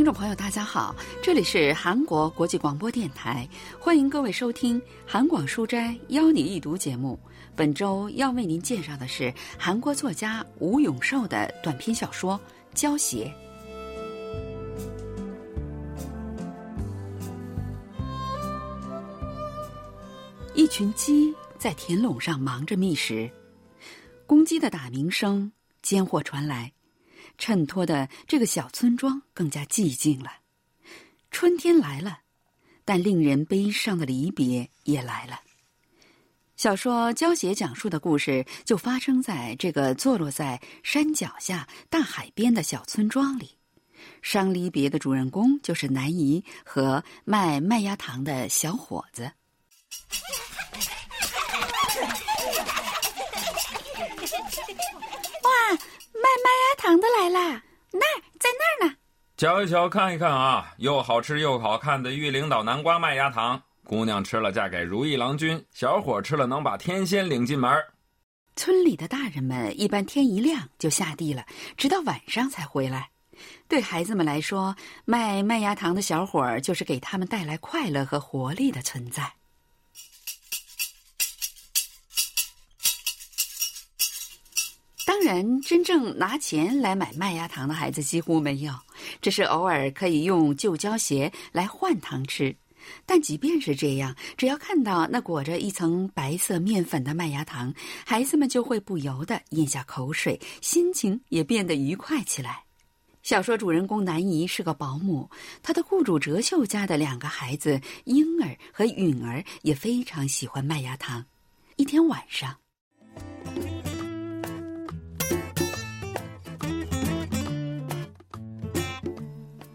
听众朋友，大家好，这里是韩国国际广播电台，欢迎各位收听《韩广书斋邀你一读》节目。本周要为您介绍的是韩国作家吴永寿的短篇小说《胶鞋》。一群鸡在田垄上忙着觅食，公鸡的打鸣声间或传来。衬托的这个小村庄更加寂静了。春天来了，但令人悲伤的离别也来了。小说《胶鞋》讲述的故事就发生在这个坐落在山脚下大海边的小村庄里。伤离别的主人公就是南姨和卖麦芽糖的小伙子。卖麦芽糖的来啦！那儿，在那儿呢。瞧一瞧，看一看啊，又好吃又好看的玉领导南瓜麦芽糖，姑娘吃了嫁给如意郎君，小伙吃了能把天仙领进门。村里的大人们一般天一亮就下地了，直到晚上才回来。对孩子们来说，卖麦芽糖的小伙儿就是给他们带来快乐和活力的存在。当然，真正拿钱来买麦芽糖的孩子几乎没有，只是偶尔可以用旧胶鞋来换糖吃。但即便是这样，只要看到那裹着一层白色面粉的麦芽糖，孩子们就会不由得咽下口水，心情也变得愉快起来。小说主人公南姨是个保姆，她的雇主哲秀家的两个孩子婴儿和允儿也非常喜欢麦芽糖。一天晚上。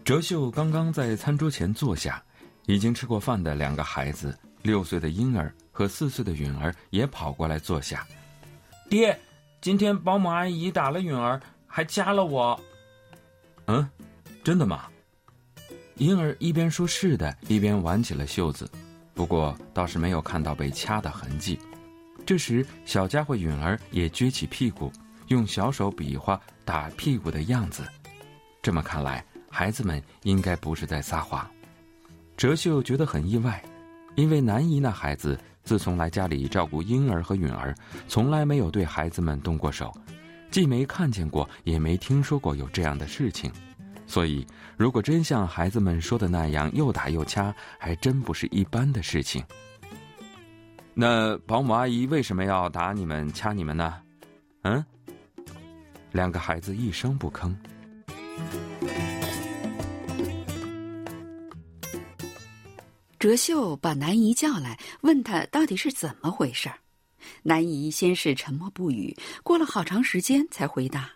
哲秀刚刚在餐桌前坐下，已经吃过饭的两个孩子，六岁的婴儿和四岁的允儿也跑过来坐下。爹，今天保姆阿姨打了允儿，还掐了我。嗯，真的吗？婴儿一边说是的，一边挽起了袖子，不过倒是没有看到被掐的痕迹。这时，小家伙允儿也撅起屁股，用小手比划打屁股的样子。这么看来。孩子们应该不是在撒谎，哲秀觉得很意外，因为南姨那孩子自从来家里照顾婴儿和允儿，从来没有对孩子们动过手，既没看见过，也没听说过有这样的事情，所以如果真像孩子们说的那样又打又掐，还真不是一般的事情。那保姆阿姨为什么要打你们、掐你们呢？嗯？两个孩子一声不吭。哲秀把南姨叫来，问他到底是怎么回事儿。南姨先是沉默不语，过了好长时间才回答：“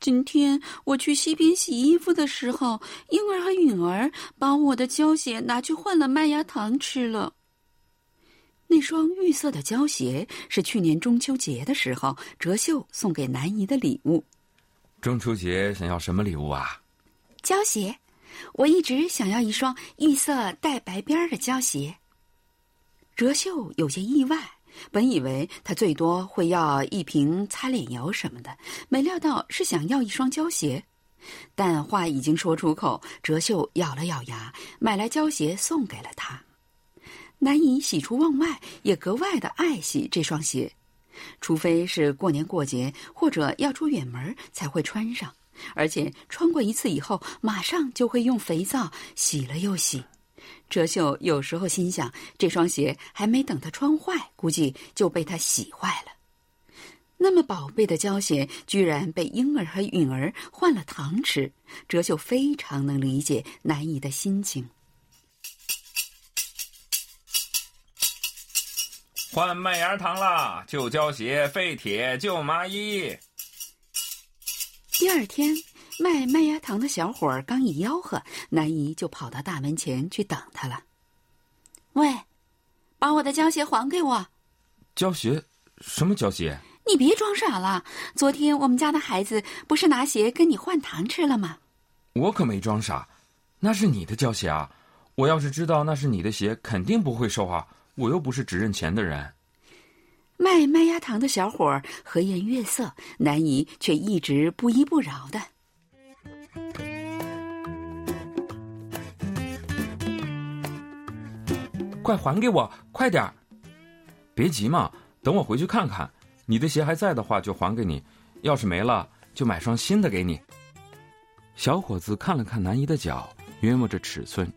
今天我去溪边洗衣服的时候，婴儿和允儿把我的胶鞋拿去换了麦芽糖吃了。那双玉色的胶鞋是去年中秋节的时候哲秀送给南姨的礼物。中秋节想要什么礼物啊？胶鞋。”我一直想要一双玉色带白边的胶鞋。哲秀有些意外，本以为他最多会要一瓶擦脸油什么的，没料到是想要一双胶鞋。但话已经说出口，哲秀咬了咬牙，买来胶鞋送给了他。南姨喜出望外，也格外的爱惜这双鞋，除非是过年过节或者要出远门才会穿上。而且穿过一次以后，马上就会用肥皂洗了又洗。哲秀有时候心想，这双鞋还没等他穿坏，估计就被他洗坏了。那么宝贝的胶鞋，居然被婴儿和允儿换了糖吃。哲秀非常能理解南姨的心情。换麦芽糖啦！旧胶鞋废铁旧麻衣。第二天，卖麦芽糖的小伙儿刚一吆喝，南姨就跑到大门前去等他了。喂，把我的胶鞋还给我！胶鞋？什么胶鞋？你别装傻了！昨天我们家的孩子不是拿鞋跟你换糖吃了吗？我可没装傻，那是你的胶鞋啊！我要是知道那是你的鞋，肯定不会收啊！我又不是只认钱的人。卖麦芽糖的小伙和颜悦色，南姨却一直不依不饶的。快还给我，快点儿！别急嘛，等我回去看看。你的鞋还在的话，就还给你；要是没了，就买双新的给你。小伙子看了看南姨的脚，约摸着尺寸，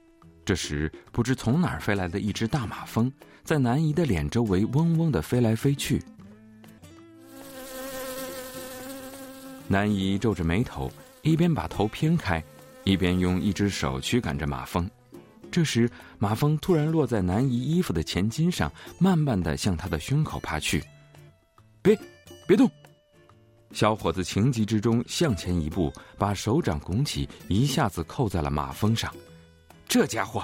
这时，不知从哪儿飞来的一只大马蜂，在南姨的脸周围嗡嗡的飞来飞去。南姨皱着眉头，一边把头偏开，一边用一只手驱赶着马蜂。这时，马蜂突然落在南姨衣服的前襟上，慢慢的向她的胸口爬去。别，别动！小伙子情急之中向前一步，把手掌拱起，一下子扣在了马蜂上。这家伙，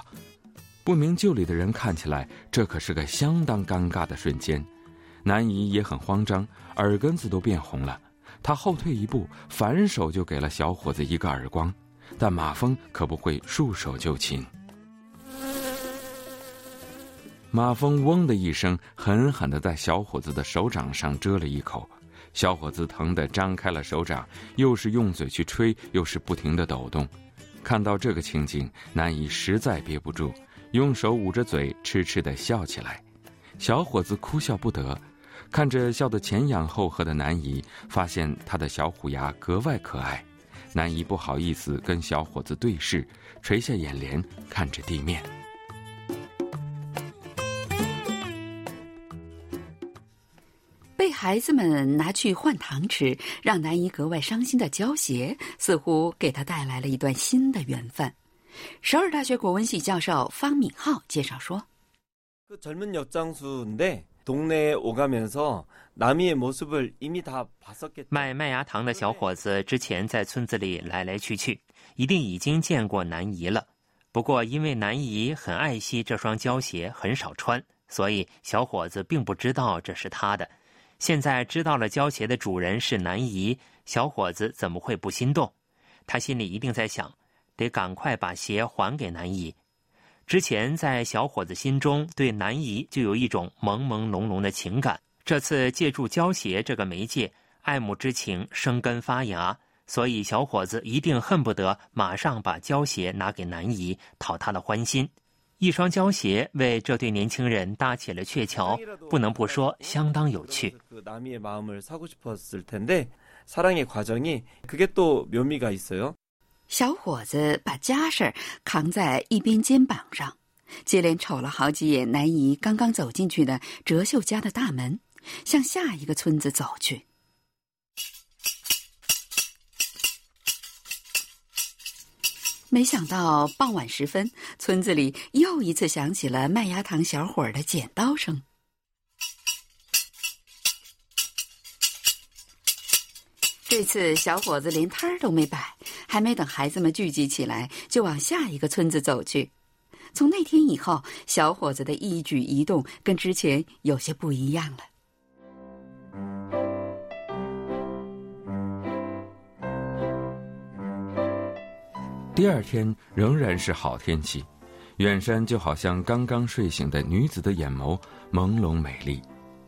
不明就里的人看起来，这可是个相当尴尬的瞬间。南姨也很慌张，耳根子都变红了。他后退一步，反手就给了小伙子一个耳光，但马蜂可不会束手就擒。马蜂“嗡”的一声，狠狠的在小伙子的手掌上蛰了一口，小伙子疼得张开了手掌，又是用嘴去吹，又是不停的抖动。看到这个情景，南姨实在憋不住，用手捂着嘴，痴痴的笑起来。小伙子哭笑不得，看着笑得前仰后合的南姨，发现他的小虎牙格外可爱。南姨不好意思跟小伙子对视，垂下眼帘看着地面。孩子们拿去换糖吃，让南姨格外伤心的胶鞋，似乎给他带来了一段新的缘分。首尔大学国文系教授方敏浩介绍说：“卖麦芽糖的小伙子之前在村子里来来去去，一定已经见过南姨了。不过因为南姨很爱惜这双胶鞋，很少穿，所以小伙子并不知道这是他的。”现在知道了胶鞋的主人是南姨，小伙子怎么会不心动？他心里一定在想，得赶快把鞋还给南姨。之前在小伙子心中对南姨就有一种朦朦胧胧的情感，这次借助胶鞋这个媒介，爱慕之情生根发芽，所以小伙子一定恨不得马上把胶鞋拿给南姨，讨她的欢心。一双胶鞋为这对年轻人搭起了鹊桥，不能不说相当有趣。小伙子把家事扛在一边肩膀上，接连瞅了好几眼南姨刚刚走进去的哲秀家的大门，向下一个村子走去。没想到傍晚时分，村子里又一次响起了麦芽糖小伙儿的剪刀声。这次小伙子连摊儿都没摆，还没等孩子们聚集起来，就往下一个村子走去。从那天以后，小伙子的一举一动跟之前有些不一样了。第二天仍然是好天气，远山就好像刚刚睡醒的女子的眼眸，朦胧美丽。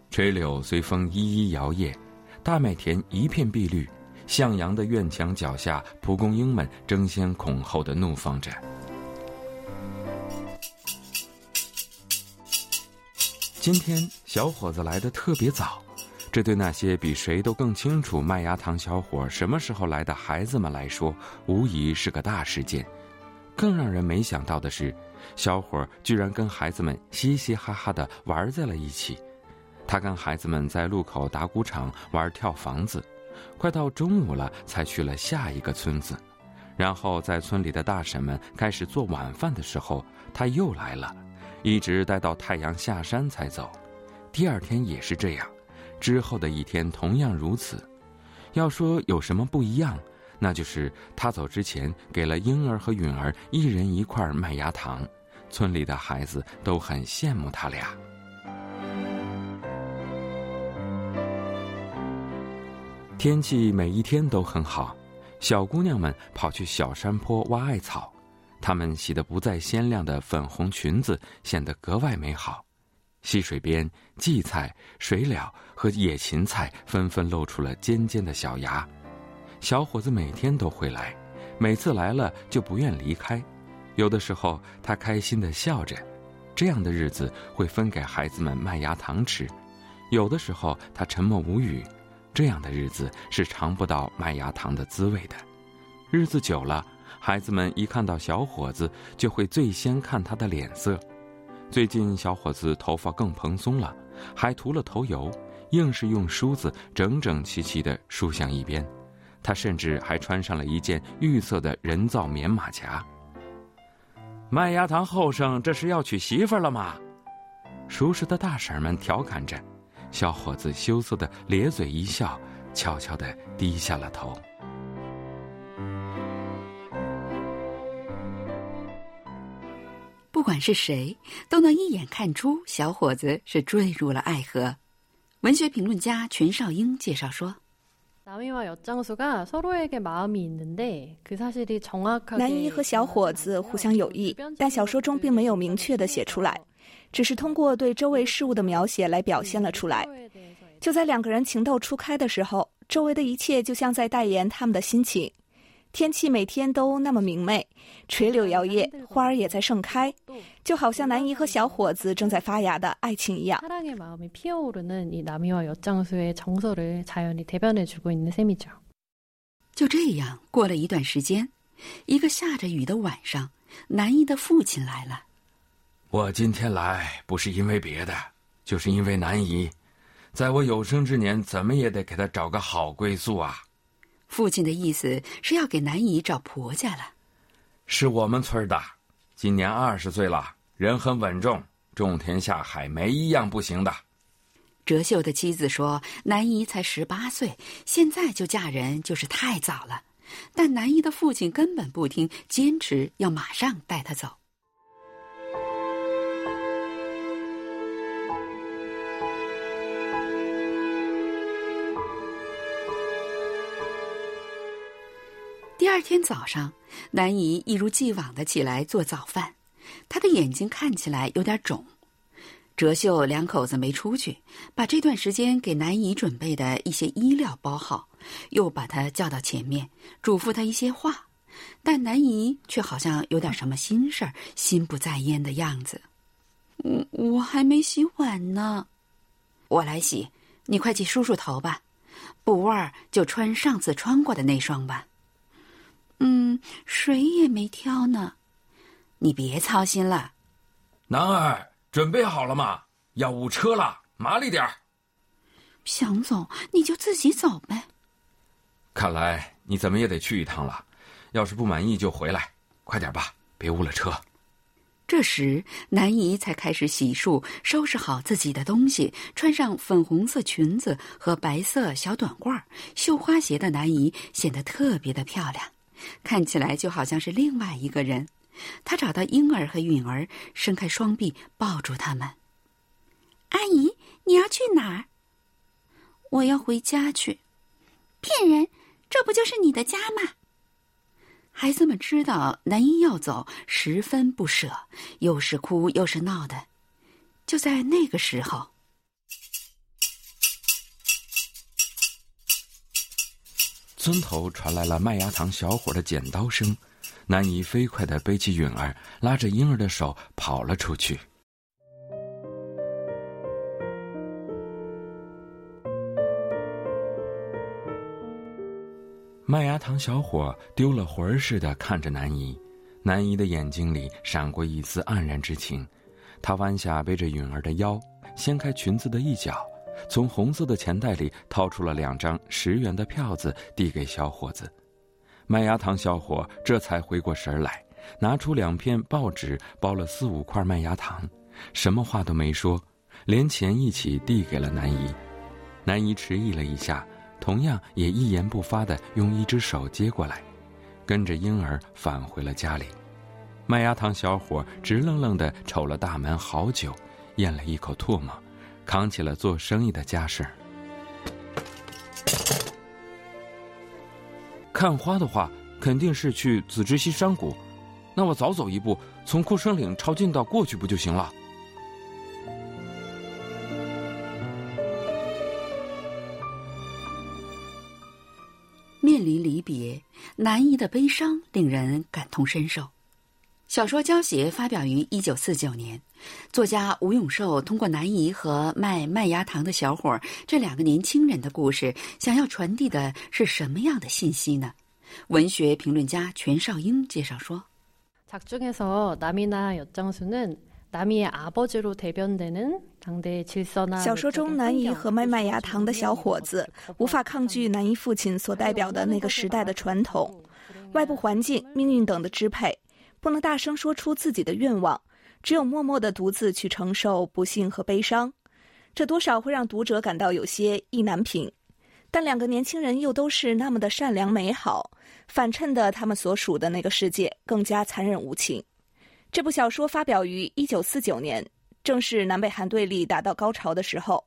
垂柳随风依依摇曳，大麦田一片碧绿，向阳的院墙脚下，蒲公英们争先恐后的怒放着。今天小伙子来的特别早。这对那些比谁都更清楚麦芽糖小伙什么时候来的孩子们来说，无疑是个大事件。更让人没想到的是，小伙居然跟孩子们嘻嘻哈哈的玩在了一起。他跟孩子们在路口打谷场玩跳房子，快到中午了才去了下一个村子。然后在村里的大婶们开始做晚饭的时候，他又来了，一直待到太阳下山才走。第二天也是这样。之后的一天同样如此。要说有什么不一样，那就是他走之前给了婴儿和允儿一人一块麦芽糖，村里的孩子都很羡慕他俩。天气每一天都很好，小姑娘们跑去小山坡挖艾草，她们洗得不再鲜亮的粉红裙子显得格外美好。溪水边，荠菜、水鸟和野芹菜纷纷露出了尖尖的小芽。小伙子每天都会来，每次来了就不愿离开。有的时候，他开心的笑着，这样的日子会分给孩子们麦芽糖吃；有的时候他沉默无语，这样的日子是尝不到麦芽糖的滋味的。日子久了，孩子们一看到小伙子，就会最先看他的脸色。最近，小伙子头发更蓬松了，还涂了头油，硬是用梳子整整齐齐地梳向一边。他甚至还穿上了一件绿色的人造棉马甲。麦芽糖后生，这是要娶媳妇了吗？熟识的大婶们调侃着，小伙子羞涩的咧嘴一笑，悄悄的低下了头。不管是谁，都能一眼看出小伙子是坠入了爱河。文学评论家全少英介绍说。男一和小伙子互相有意，但小说中并没有明确的写出来，只是通过对周围事物的描写来表现了出来。就在两个人情窦初开的时候，周围的一切就像在代言他们的心情。天气每天都那么明媚，垂柳摇曳，花儿也在盛开，就好像南姨和小伙子正在发芽的爱情一样。就这样过了一段时间，一个下着雨的晚上，南姨的父亲来了。我今天来不是因为别的，就是因为南姨，在我有生之年，怎么也得给她找个好归宿啊。父亲的意思是要给南姨找婆家了。是我们村的，今年二十岁了，人很稳重，种田下海没一样不行的。哲秀的妻子说：“南姨才十八岁，现在就嫁人就是太早了。”但南姨的父亲根本不听，坚持要马上带她走。第二天早上，南姨一如既往的起来做早饭，她的眼睛看起来有点肿。哲秀两口子没出去，把这段时间给南姨准备的一些衣料包好，又把她叫到前面，嘱咐她一些话。但南姨却好像有点什么心事儿，心不在焉的样子。我我还没洗碗呢，我来洗，你快去梳梳头吧，布袜就穿上次穿过的那双吧。嗯，谁也没挑呢，你别操心了。男儿准备好了吗？要误车了，麻利点儿。想走你就自己走呗。看来你怎么也得去一趟了，要是不满意就回来，快点吧，别误了车。这时，南姨才开始洗漱，收拾好自己的东西，穿上粉红色裙子和白色小短褂、绣花鞋的南姨显得特别的漂亮。看起来就好像是另外一个人。他找到婴儿和允儿，伸开双臂抱住他们。阿姨，你要去哪儿？我要回家去。骗人！这不就是你的家吗？孩子们知道南一要走，十分不舍，又是哭又是闹的。就在那个时候。村头传来了麦芽糖小伙的剪刀声，南姨飞快的背起允儿，拉着婴儿的手跑了出去。麦芽糖小伙丢了魂儿似的看着南姨，南姨的眼睛里闪过一丝黯然之情，她弯下背着允儿的腰，掀开裙子的一角。从红色的钱袋里掏出了两张十元的票子，递给小伙子。麦芽糖小伙这才回过神来，拿出两片报纸，包了四五块麦芽糖，什么话都没说，连钱一起递给了南姨。南姨迟疑了一下，同样也一言不发的用一只手接过来，跟着婴儿返回了家里。麦芽糖小伙直愣愣的瞅了大门好久，咽了一口唾沫。扛起了做生意的家事看花的话，肯定是去紫芝溪山谷。那我早走一步，从库生岭抄近道过去不就行了？面临离别，南姨的悲伤令人感同身受。小说《胶鞋》发表于一九四九年，作家吴永寿通过南姨和卖麦芽糖的小伙这两个年轻人的故事，想要传递的是什么样的信息呢？文学评论家全少英介绍说：“작중에서남이나엿장수는남이의아버지로대변되는小说中，南姨和卖麦芽糖的小伙子无法抗拒南姨父亲所代表的那个时代的传统，外部环境、命运等的支配，不能大声说出自己的愿望， 只有默默的独自去承受不幸和悲伤，这多少会让读者感到有些意难平。但两个年轻人又都是那么的善良美好，反衬的他们所属的那个世界更加残忍无情。这部小说发表于一九四九年。正是南北韩对立达到高潮的时候，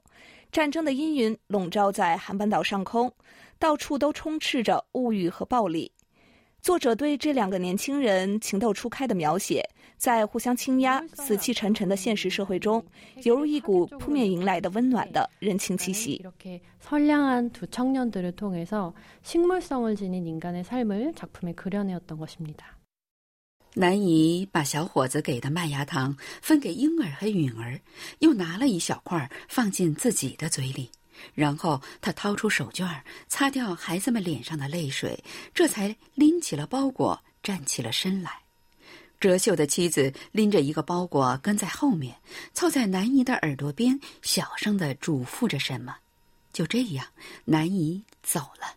战争的阴云笼罩在韩半岛上空，到处都充斥着物欲和暴力。作者对这两个年轻人情窦初开的描写，在互相倾压死气沉沉的现实社会中犹如一股扑面迎来的温暖的人情气息。男姨把小伙子给的麦芽糖分给婴儿和允儿又拿了一小块放进自己的嘴里然后他掏出手绢擦掉孩子们脸上的泪水这才拎起了包裹站起了身来。哲秀的妻子拎着一个包裹跟在后面，凑在南姨的耳朵边小声的嘱咐着什么。就这样，南姨走了。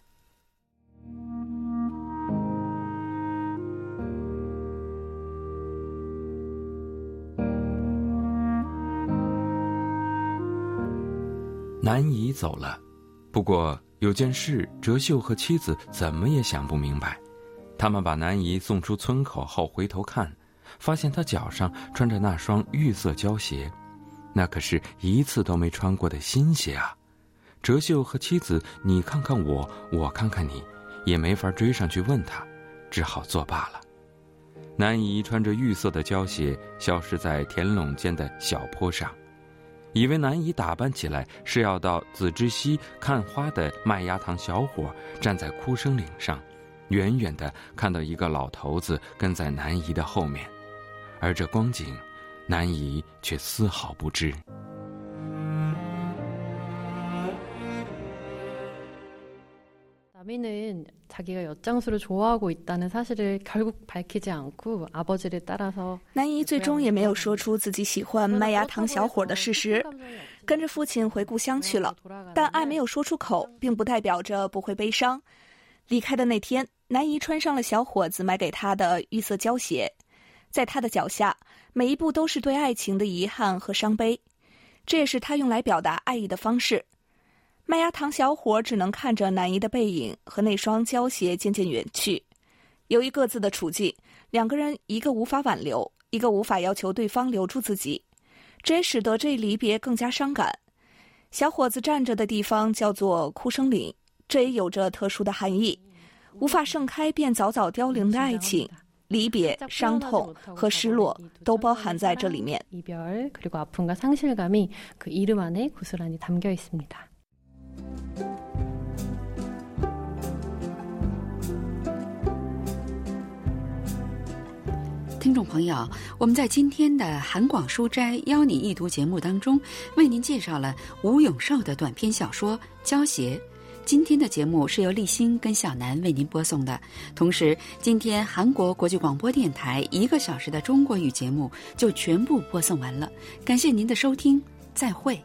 南姨走了，不过有件事，哲秀和妻子怎么也想不明白。他们把南姨送出村口后，回头看，发现她脚上穿着那双玉色胶鞋，那可是一次都没穿过的新鞋啊！哲秀和妻子，你看看我，我看看你，也没法追上去问他，只好作罢了。南姨穿着玉色的胶鞋，消失在田垄间的小坡上。以为南姨打扮起来是要到紫之溪看花的麦芽糖小伙站在哭声岭上，远远的看到一个老头子跟在南姨的后面，而这光景，南姨却丝毫不知。남이는자기가엿장수를좋아하고있다는사실을결국밝히지않고아버지를따라서南姨最终也没有说出自己喜欢麦芽糖小伙的事实，跟着父亲回故乡去了。但爱没有说出口，并不代表着不会悲伤。离开的那天， 南姨穿上了小伙子买给她的玉色胶鞋，在她的脚下，每一步都是对爱情的遗憾和伤悲，这也是她用来表达爱意的方式。麦芽糖小伙只能看着南姨的背影和那双胶鞋渐渐远去。由于各自的处境，两个人一个无法挽留，一个无法要求对方留住自己，这也使得这一离别更加伤感。小伙子站着的地方叫做哭声岭，这也有着特殊的含义。无法盛开便早早凋零的爱情离别伤痛和失落都包含在这里面。听众朋友我们在今天的韩广书斋邀你一读节目当中为您介绍了吴永寿的短篇小说胶鞋。今天的节目是由立新跟小南为您播送的。同时，今天韩国国际广播电台一个小时的中国语节目就全部播送完了。感谢您的收听，再会。